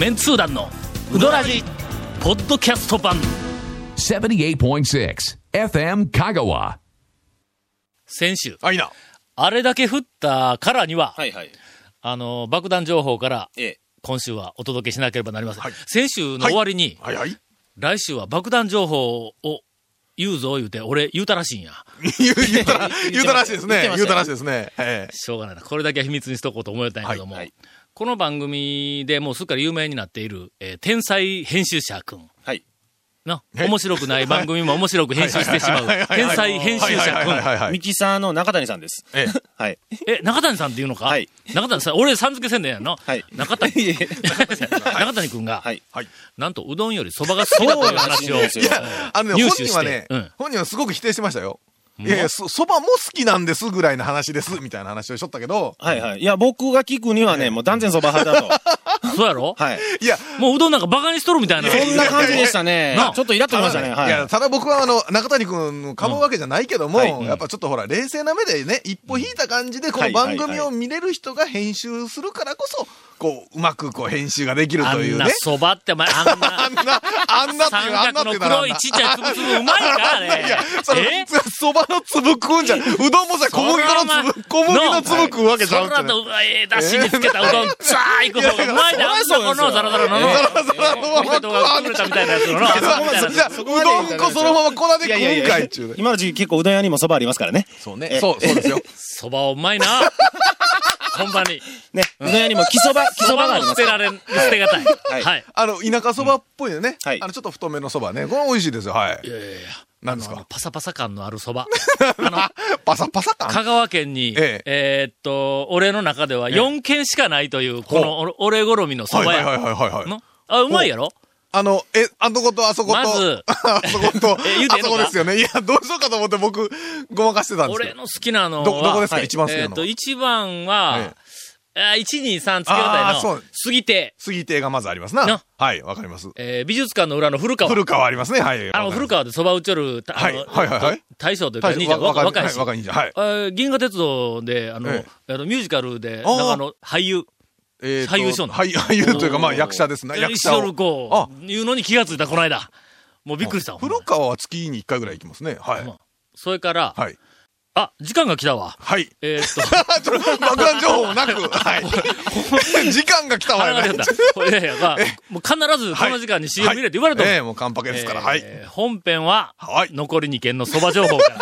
メンツー団のウドラジポッドキャスト版78.6 FM Kagawa. 先週あ、いいな。あれだけ降ったからには、はいはい。あの爆弾情報からええ。今週はお届けしなければなりません、はい先週の終わりに、はいはい。来週は爆弾情報を言うぞ言うて俺言うたらしいんや言う言うたら、言うたらしいですね。言ってましたよ言うたらしいですね。ええ。しょうがないなこれだけは秘密にしとこうと思ったんやけども、はいはいこの番組でもうすっかり有名になっている、えー天才編集者くんはい。な面白くない番組も面白く編集してしまう天才編集者はいはいはいはいはいミキサーの中谷さんです。ええ。はい。くん。え、中谷さんっていうのか？はい中谷さん、俺さん付けせんねんやんのはい。中谷、中谷くんが、はい。はい。なんとうどんより蕎麦が好きだという話を、いんですよあのね、本入手して人はねうん、本人はすごく否定してましたよ。いやいや、そ、そばも好きなんですぐらいの話です、みたいな話をしとったけど、はいはい。いや、僕が聞くにはね、もう断然そば派だと。そうやろ？はい。いや、もううどんなんかバカにしとるみたいな。そんな感じでしたねなあ。ちょっとイラっときましたね。はいや、い。ただ僕はあの、中谷くんかむわけじゃないけども、やっぱちょっとほら、冷静な目でね、一歩引いた感じで、この番組を見れる人が編集するからこそ、こう、うまくこう編集ができるあんなというね。蕎麦って、まあ、あんな あんな、あんなっていう、あんなっていう黒いちっちゃいつぶつぶうまいかあれ。いや、そのえ、そばの粒食うんじゃん。うどんもさ、小麦粉の粒、小麦の粒食うわけじゃん。そらと、ええ、だしにつけたうどん、ザーいく方がうまいな、あんなこのザラザラのの。ザラザラのままポテトが崩れたみたいな やつのの。じゃあ、うどん粉そのまま粉で食うんかいっちゅうね。今の時期結構うどん屋にもそばありますからね。そうね。そう、そうですよ。蕎麦はうまいな。ほんまに。ね。うどん屋にも木そば、木そ蕎ばがあります麦も捨て。られん、捨てがたい。はいはい。あの、田舎そばっぽいよね。はいあの、ちょっと太めのそばね。これ美味しいですよ。はい。いやいやいや何ですか？パサパサ感のある蕎麦。パサパサ感？香川県に、ええーっと、俺の中では4軒しかないという、このお俺好みの蕎麦はいはいはい屋。はいはいはい。の？あ、うまいやろ？あの、え、あそことあそこと。まず あそこと、あそこですよね。いや、どうしようかと思って僕、ごまかしてたんです。俺の好きなのは、ど、どこですか、はい一番好きなのえーっと、一番は、えあ1、2、3つけたいのあーそう、杉手、杉亭がまずありますなな。はい、わかります。えー美術館の裏の古川。古川ありますね。はい。あの、古川で蕎麦打ちょる、はいはいはいはい大将というか、大兄ちゃん、わ若若いし。若い兄ちゃん。はい。銀河鉄道で、あの、えあのミュージカルで、なんかあの、俳優、えーと俳優しようなはい俳優というか、まあ役者ですね。役者を。るこう、いうのに気がついた、この間。もうびっくりした。古川は月に1回ぐらい行きますね。はいま。それから、はい。あ、時間が来たわ。はい。えーっと、爆弾情報もなく、はい。時間が来たわよね。いやいや、まあ、もう必ずこの時間に CM 入れって言われたもんええ、もう完パケですから。はい。えー本編は、はい残り2件の蕎麦情報から。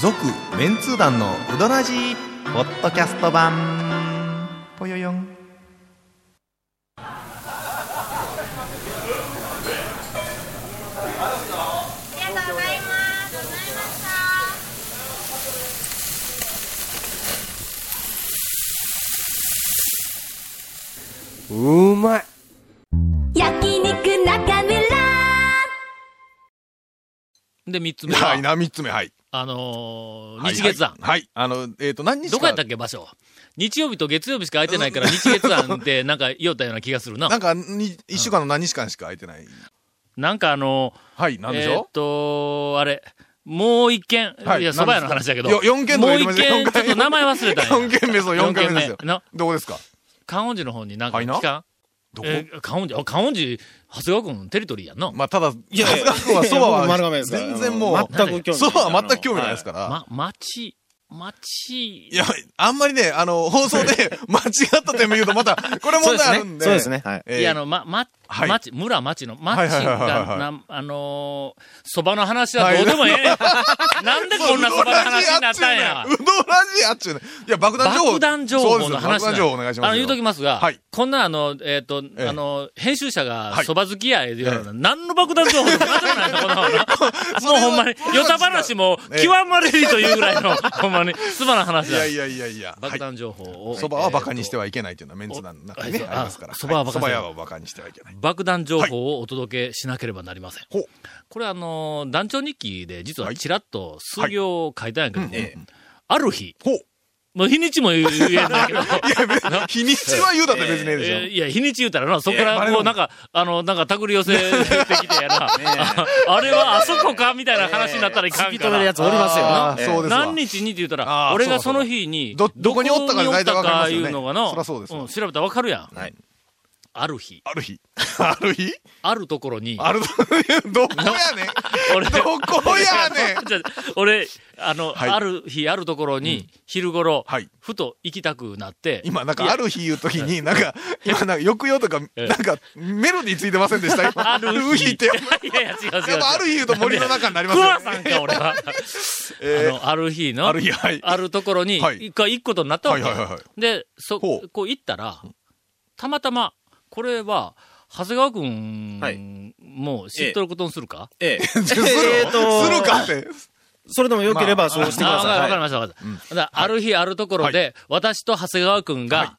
続メンツー団のウドラジーポッドキャスト版。ぽよよん。うまい。焼肉中村。で、3つ目は、はい、な、三つ目、はい。あのーはい日月庵。はい。はいあの、えっと、何日かどこやったっけ、場所？日曜日と月曜日しか空いてないから、日月庵って なんか言おったような気がするな。なんか、に一週間の何日間しか空いてない。なんかあのはい、なんー、えでしょ？ーっと、あれ、もう一軒、はいいや、蕎麦屋の話だけど、よ四軒ともう一軒、ちょっと名前忘れたんや。四軒目、そう、四軒目ですよどこですか？観音寺の方になんかはいな期間どこ？えー、観音寺、あ観音寺、長谷川君テリトリーやんな。まあ、ただ、いや長谷川君はそば僕丸亀ですから全然もう、全く興味ないそばは全く興味ないですから。ま、町、町、いや、あんまりね、あの、放送で 間違った点も言うとまた、これ問題あるんで。そうですね。はい。えーいや、あの、ま、ま、はい町、村町の、町はいはいはいはいはいが、な、あのー、蕎麦の話はどうでもええねん。なんでこんな蕎麦の話になったんや。うどらじやっちゅうね。いや、爆弾情報。爆弾情報の話爆弾情報お願いしますよ。あの、言うときますが、はいこんなあの、えっ、と、ええあの、編集者がはい蕎麦好きや、言うような、何の爆弾情報でもなないの、この、もうほんまに、ヨタ話もええ極まれりというぐらいの、ほんまに、すばな話だ。いやいやいやいや。爆弾情報を。そばはバカにしては。はいけないというのはメンツなん中にね、おありますから。そばはバカにそば屋はバカにしてはいけない。爆弾情報をお届けしなければなりません。これあの、団長日記で実ははいちらっと数行書いたんやけども、はいうんある日、ほう。もう日にちも言えんだけど。日にちは言うだって別にええでしょ。えーいや、日にち言うたらな、そこから、こう、なんか、あの、なんか、手繰り寄せてきてやな。あ あれはあそこかみたいな話になったらいかんから突き止めるや。つおりますよあな。ーそうですわ何日にって言ったあら、ー俺がその日に、どどこにおったかで大体わかりますよねどこにおったかいうのがの、そらそうですわん調べたらわかるやん。はいある日、ある日？ある日？あるところに、ある、どこやねん？俺、どこやねん？じゃあ俺、あの、はい。ある日、あるところに、昼頃、はい。ふと行きたくなって、今、なんか、ある日言うときに、なんか、今、なんか、抑揚とか、ええ。なんか、メロディーついてませんでした？今。ある日。って、いやいや、違う違う。ある日言うと森の中になりますよ桑ね。さんか、俺は。えあの、ある日の、ある日はい。あるところに、はい。一回行くことになったわけ。はいはいはいはで、そ、こう行ったら、たまたま、これは、長谷川くんはいも知っとることにするか、ええ。するするかって。それでも良ければそうしてくあださい。わかりました、わかりました。だからある日、あるところで、私と長谷川くんが、はい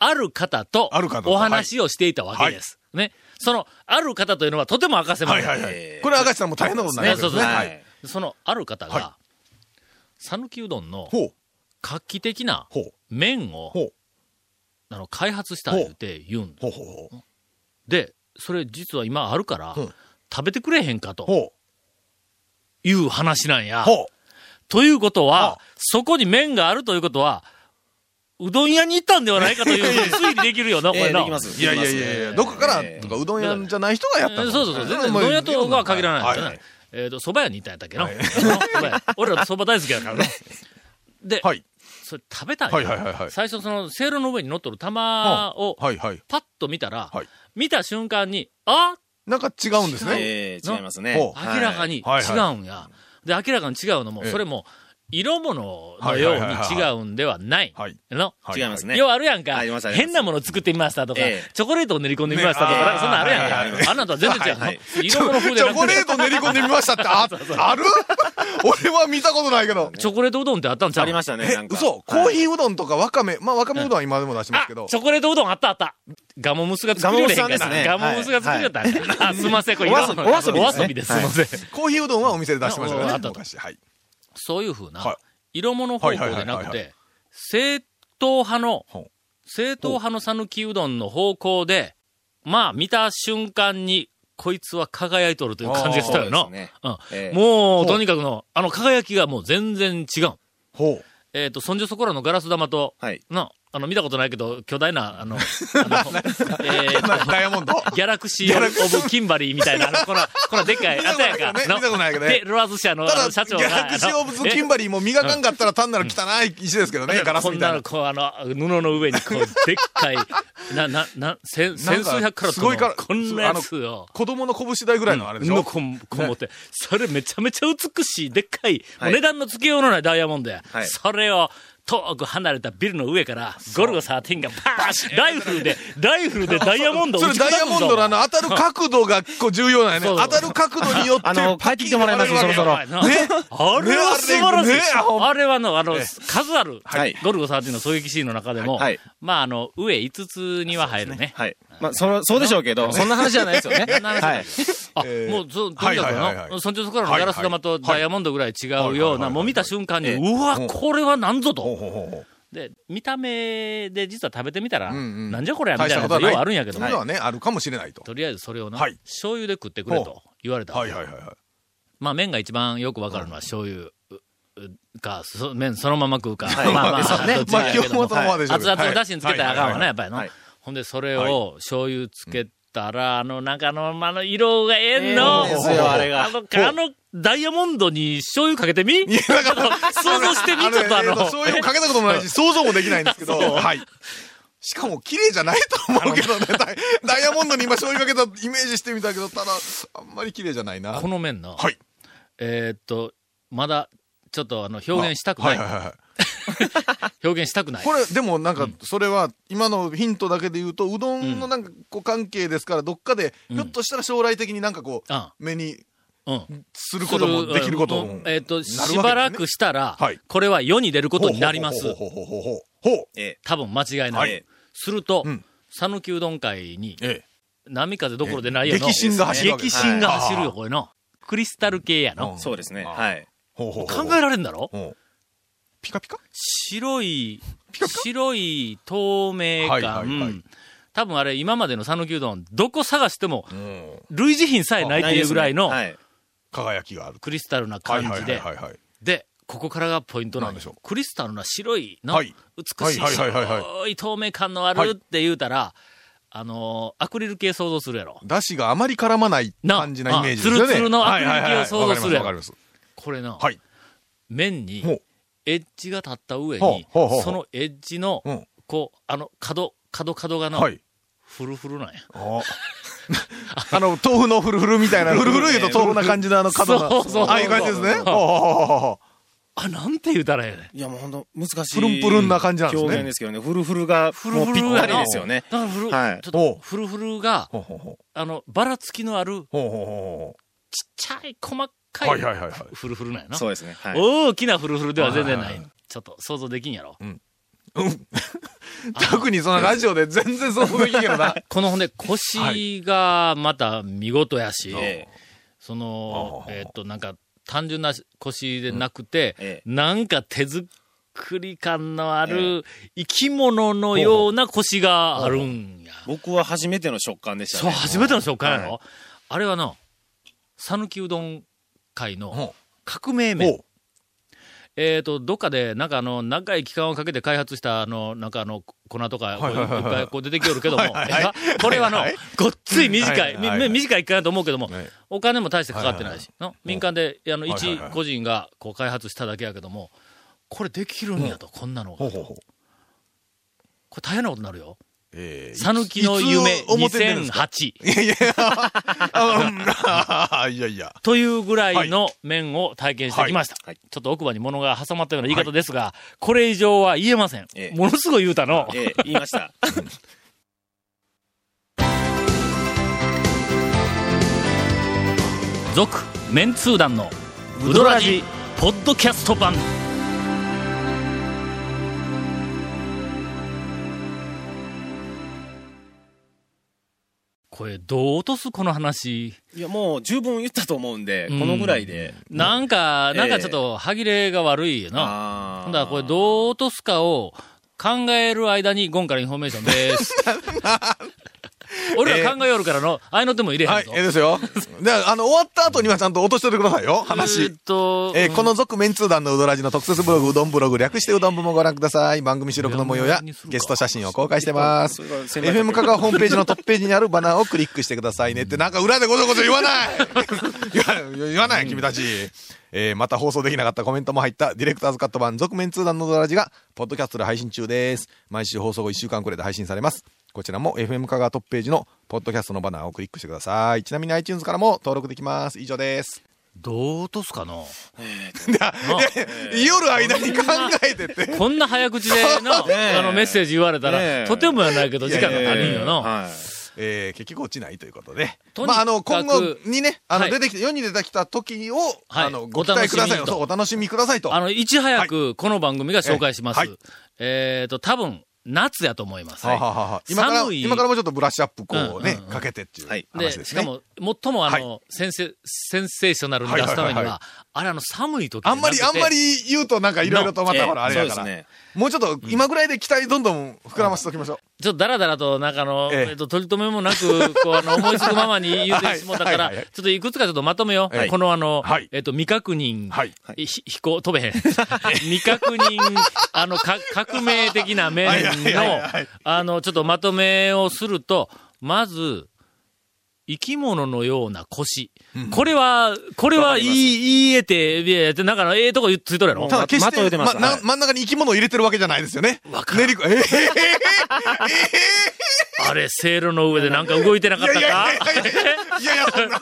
ある方とお話をしていたわけです。ね。その、ある方というのはとても明かせません。はいはいはいえ。ーこれ、赤字さんも大変なことになりますね。そうはい。その、ある方が、は讃岐うどんの画期的な麺をあの開発した言うて言うんほうほうほう。で、それ実は今あるからうん、食べてくれへんかとほいう話なんやう。。ほということはは、そこに麺があるということは、うどん屋に行ったんではないかというふうに推理できるよな、こええれな。できます。う。いやいやいやいや、どこからええとか、うどん屋じゃない人がやったの？えーそうそうそう。全然、うどん屋とは限らないんですよはいね。えっと、蕎麦屋に行ったんやったっけな？あの蕎麦屋俺ら蕎麦大好きだからね。で、はい。それ食べたんやはいはいはいはい最初その、せいろの上に乗っとる玉を、はいはい。パッと見たらはい、見た瞬間に、あなんか違うんですね。ええ違いますね。ほ明らかに違はいはいうんや。で、明らかに違うのも、ええそれも、色物のように違うんではない。はい。の？はい違いますね。要はあるやんか。変なもの作ってみましたとか、ええチョコレートを練り込んでみましたとか、そんなんあるやんか。あんなんとは全然違う。はい色物風チじゃなくてョコレート練り込んでみましたって、あ、ある？俺は見たことないけど。チョコレートうどんってあったんちゃう？ありましたね。嘘？コーヒーうどんとかわかめ、まあわかめうどんは今でも出しますけど。チョコレートうどんあったあった。ガモムスが作りよれへんですねガモムスが作りよったんすいません、これお遊びですす。すいません。コーヒーうどんはお店で出してましたよね。ああったと昔。はい。そういうふうなはい、色物方向でなくて、正統派の正統派の讃岐うどんの方向で、まあ見た瞬間に、こいつは輝いとるという感じがしたよな。そうですねうんええもうとにかくの、あの輝きがもう全然違う。ほう。えっ、と、そんじょそこらのガラス玉と、はい。な、あの、見たことないけど、巨大な、あの、あのえーとダイヤモンド？ギャラクシー・オブ・キンバリーみたいな、あの、この、このでっかい、あったやんか。見たことないけどね。で、ロアズ社の社長が。ギャラクシーオブズ・キンバリーも磨かんかったら単なる汚い石ですけどね、ガラスみたいな。こんなの、。こう、あの、布の上に、こう、でっかい、な、な、な、千、千数百カラットのすごいからこんなやつを。子供の拳台ぐらいのあれでしょ？のここもって、それめちゃめちゃ美しい、でっかい、はい。値段のつけようのないダイヤモンドや。はい。それを、遠く離れたビルの上から、ゴルゴ13がパーンライフルで、ライフルでダイヤモンドを撃ちダイヤモンドのあの当たる角度がこう重要なんやね。当たる角度によって。あの帰ってきてもらいますそろそろね、あれは素晴らしい。ねあれはの、あの、数ある、はいゴルゴ13の狙撃シーンの中でも、はいまあ、あの、上5つには入るね。はい。まあ、その、そうでしょうけど、そんな話じゃないですよね。はい。あ、えーもう、そう、とにかくの、いそんじょそこらのガラス玉とダイヤモンドぐらい違うような、もう見た瞬間に、ええうわ、これはなんぞと。で、見た目で実は食べてみたら、なんじゃこれや、みたいなことはあるんやけどそういうのはね、あるかもしれないと。とりあえずそれをな、はい。醤油で食ってくれと言われた。はいはいはいはい。まあ麺が一番よくわかるのは醤油か、そ麺そのまま食うか。はい。まあまあ、ね。基本はそのままでしょ。熱々のだしにつけたらあかんわな、やっぱりの。はい。ほんで、それを醤油つけたら、あの、なんかあの、あの、色がええの。あの、あの、ダイヤモンドに醤油かけてみ？ちょっと想像してみ、ちょっとあの、そういうのかけたこともないし、想像もできないんですけど、はい。しかも綺麗じゃないと思うけどね、ダイヤモンドに今醤油かけたイメージしてみたけど、ただ、あんまり綺麗じゃないな。この麺の、はい。えーっと、まだ、ちょっとあの、表現したくない。はいはいはいはい。表現したくない。これ、でもなんか、それは、今のヒントだけで言うと、うどんのなんか、こう、関係ですから、どっかで、うんひょっとしたら将来的になんかこう、あ目にうん。することも、できることも。えーっと、しばらくしたら、はいこれは世に出ることになります。ほうほうほうほうほう多分間違いな。はいいするとうん、讃岐うどん会に、え波風どころでないよの。激震が走る激震が走るよ、はいこれの。クリスタル系やの。うんそうですね。あはい。え。ほうほうほう考えられんだろ？ピカピカ？白い、白い透明感。多分あれ、今までの讃岐うどん、どこ探しても、うん。類似品さえないっていうぐらいのはい。輝きがある。クリスタルなはい感はいじで。で、ここからがポイントなんでしょう？クリスタルな白いの、はい美しい白い透明感のあはいるって言うたら、あのーアクリル系想像するやろ。だしがあまり絡まないな感じなイメージですよね。あツルツルのアクリル系を想像するやんわかりますわかこれの、ります。はい。面にエッジが立った上にそのエッジのうん、こう、あの、角、角角がの、はい。フルフルなんや。あ あの、豆腐のフルフルみたいな、フルフル言うと豆腐な感じのあの角が。そうそうそうああいう感じですね。あ、なんて言うたらええねん。いや、もう本当難しい。プルンプルンな感じなんですね表現ですけどね。フルフルが、フルフルもうぴったりですよね。だからフル、はいちょっと、フルフルが、うほうほうあの、ばらつきのある、ほうほうほちっちゃい、細かいはいはいはい。フルフルなんやな。そうですね。はい。大きなフルフルでは全然なはい。ちょっと想像できんやろ。特にそのラジオで全然想像できんけどな。このほんで、腰がまた見事やし、えその、えっと、なんか、単純な腰でなくて、ええ。なんか手作り感のある生き物のような腰があるんや。僕は初めての食感でしたそう、ね。初めての食感やろ、はあれはな、讃岐うどん界のほ革命麺。えっ、と、どっかで、なんかあの、長い期間をかけて開発した、あの、なんかあの、粉とか、いっぱいこう出てきよるけども、これはのごっつい短い、短い一回だと思うけども、ねお金も大してかかってないし、の？民間で、あの、一はい個人がこう開発しただけやけども、これできるんやと、こんなのが。こ。れ大変なことになるよ。えー讃岐の夢いつ表に出るんですか？2008いやいや、いやいや。というぐらいの麺を体験してきました。はい。はい。ちょっと奥歯に物が挟まったような言い方ですが、これ以上は言えません。ええ。ものすごい言うたの。ええ、言いました。続メンツー団のウドラジポッドキャスト版これどう落とすこの話？いや、もう十分言ったと思うんで、うんこのぐらいで。なんか、ええなんかちょっと歯切れが悪いよな。だらこれどう落とすかを考える間にゴンからインフォメーションです。俺ら考えよるからの、ああいうのでも入れへはいんぞ。、ええですよ。で、あの、終わった後にはちゃんと落としておいてくださいよ、え話ーっ。と、えーこの続メンツー団のうどらじの特設ブログ、うどんブログ、略してうどん部もご覧ください。番組収録の模様やゲスト写真を公開してます。FM 香川ホームページのトップページにあるバナーをクリックしてくださいねって、なんか裏でごちょごちょ言わない 言わない、君たち。えーまた放送できなかったコメントも入ったディレクターズカット版続メンツー団のうどらじが、ポッドキャストで配信中です。毎週放送後1週間くらいで配信されます。こちらも FM 香川トップページのポッドキャストのバナーをクリックしてください。ちなみに iTunes からも登録できます。以上です。どう落とすかの？いやいや夜間に考えてって。こんな早口での、ねえあのメッセージ言われたら、とてもやないけど時間が足りんよの。はい。えー結局落ちないということで。まあ、あの、今後にね、あの、はい出てきて、世に出てきた時を、はいあの、ご期待くださいよ。お楽しみにとそうお楽しみくださいと。あの、いち早くこの番組が紹介します。はいえっ、と、多分、夏やと思います。今から、寒い。今からもうちょっとブラッシュアップ、こうねうんうん。うん、かけてっていう話ですね。しかも、最もあの、センセ、センセーショナルに出すためには、はいはいはいはあれあの、寒い時あんまり、あんまり、り言うとなんかいろいろとまたほら、あれやから。そうですね。もうちょっと、今ぐらいで期待どんどん膨らませておきましょう。ちょっとダラダラと、なんかあの、えええっ、と、取り留めもなく、こう、あの、思いつくままに言うてしもうたから、ちょっといくつかちょっとまとめよう。はいこのあの、はいえっ、と、未確認、はい。ひ飛行、飛べへん。未確認、あの、か、革命的な面のはい、あの、ちょっとまとめをすると、まず、生き物のような腰。これは、これは言い、言えて、いやいや、なんか、ええとこついとるやろただ決して、まなはい真ん中に生き物を入れてるわけじゃないですよね。わかる練りこ、ええ あれ、せいろの上でなんか動いてなかったか？いやいやそんな。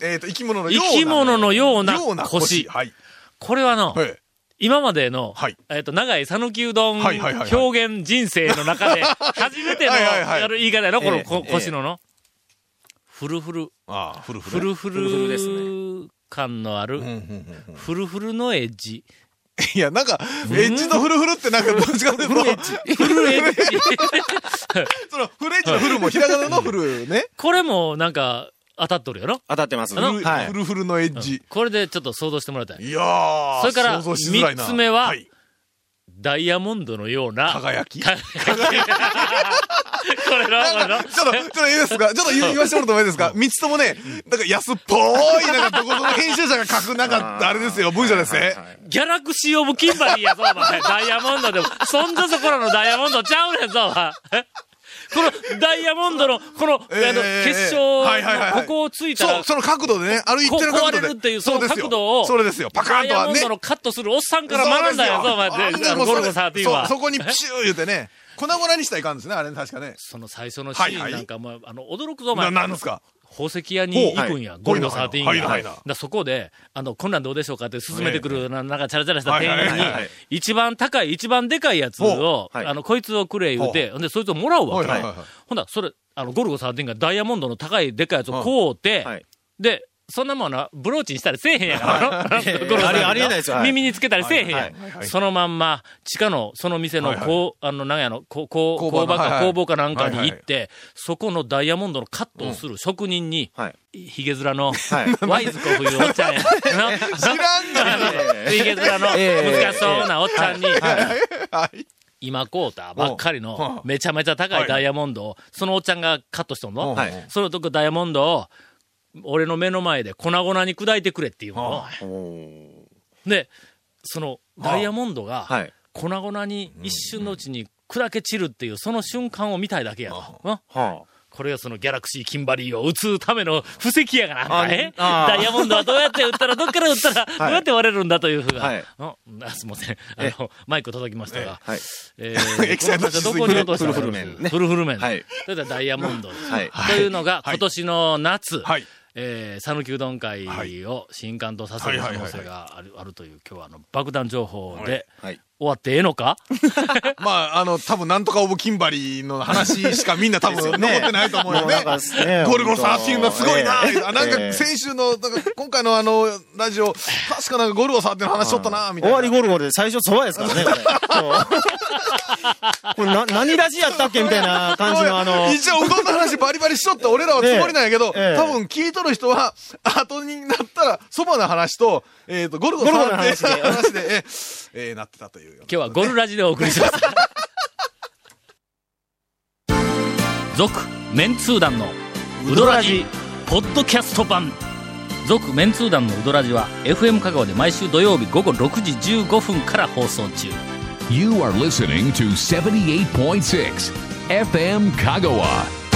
えっと、生き物のような。生き物のような腰はい。これはの、はい。今までの、はいえっ、と、長い讃岐うどん表現人生の中で、初めてのやる言い方やろ、この、腰のの。フルフル、ああ、フルフル。フルフフルフルですル感のある、フルフルのエッジ。いや、なんか、エッジとフルフルってなんか、どっちかというと、フルエッジ。その、フルエッジのフルもひらがなのフルね。これもなんか当たっとるやろ？当たってます。フルはいフ。ルフルのエッジ。これでちょっと想像してもらいたい。いやー、それから想像しづらいな三つ目ははい。ダイヤモンドのような、輝き？か これの、これの、ちょっと、ちょっといいですか？ちょっと言言わせてもらってもいいですか？三つともね、なんか安っぽい、なんかどこぞの編集者が書く、なんか、あれですよ、文章ですね。ギャラクシー・オブ・キンバリーやぞ、お前。ダイヤモンドでも、そんじょそこらのダイヤモンドちゃうねんぞ、お前。このダイヤモンドの、この、あの、えー結晶はいはいはいはいのここをついたらそう、、その角度でね、ある一こ壊定の角度で。れるっていう、そのですよ角度を、それですよ。パカーンとはねダイヤモンド。のカットするおっさんから学んだよ、ぞ、お前。であのゴルゴ13は。そそこにプシュー言うてね、粉々にしたらいかんですね、あれね、確かね。その最初のシーンなんかも、あの、驚くぞ、お前。な、なんですか？宝石屋に行くんや、ゴルゴはい13が。はいはいだそこで、あの、こんなんどうでしょうかって勧めてくる、ななんかチャラチャラした店員に一番高い、一番でかいやつを、はい。あの、こいつをくれ言うて、ほんで、そいつをもらうわけ。ほんだらそれ、あの、ゴルゴ13がダイヤモンドの高いでかいやつを買うて、はい。で、そんなもんな、ブローチにしたりせえへんやから、いやい。やゴルゴ13ありありえないです。よはい。耳につけたりせえへんやん、そのまんま、地下の、その店の、こう、あの、なんやの、こう、こう、工場か、工房かなんかに行って、そこのダイヤモンドのカットをする職人に、はい。ヒゲ面の、はい。ワイズコフいうおっちゃんや。知らんがヒゲ面の難しそうなおっちゃんに、はい。今買うたばっかりう。んのめちゃめちゃ高いダイヤモンドを、そのおっちゃんがカットしとんの、はい。そのとこダイヤモンドを、俺の目の前で粉々に砕いてくれっていうの。で、そのダイヤモンドがはい。粉々に一瞬のうちに砕け散るっていう、その瞬間を見たいだけやと。これがそのギャラクシーキンバリーを撃つための布石やから、あんたえああダイヤモンドはどうやって撃ったら、どっから撃ったら、どうやって割れるんだというふうが。はいああすいません。あの、マイク届きましたが。はい。え エキサイトしすぎてどこに落としたの？フルフル面ねフルフル面。はいそれではダイヤモンドです。はいというのが、今年の夏、はい。えー、讃岐うどん会を新刊とさせる可能性があるあるという、今日はあの、爆弾情報で、はい。終わってええのか？まあ、あの、多分なんとかオブキンバリーの話しかみんな多分 残ってないと思うよね。ゴルゴ13のすごいな、ええあなんかええ。先週の、なんか今回のあの、ラジオ、確かなんかゴルゴ13の話しとったな、みたいな。終わりゴルゴで最初そばですからね、これ。これ。な、何ラジやったっけみたいな感じのあの、一応うどんの話バリバリしとった俺らはつもりなんやけど、ええ。多分聞いとる人は、後になったら、そばの話と、えっ、と、ゴルゴゴルゴ13の話で話で、ええーなってたというような。今日はゴルラジでお送りします。続、メンツー団のウドラジ、ポッドキャスト版。続、メンツー団のウドラジは、FM 香川で毎週土曜日午後6時15分から放送中。You are listening to 78.6 FM Kagawa.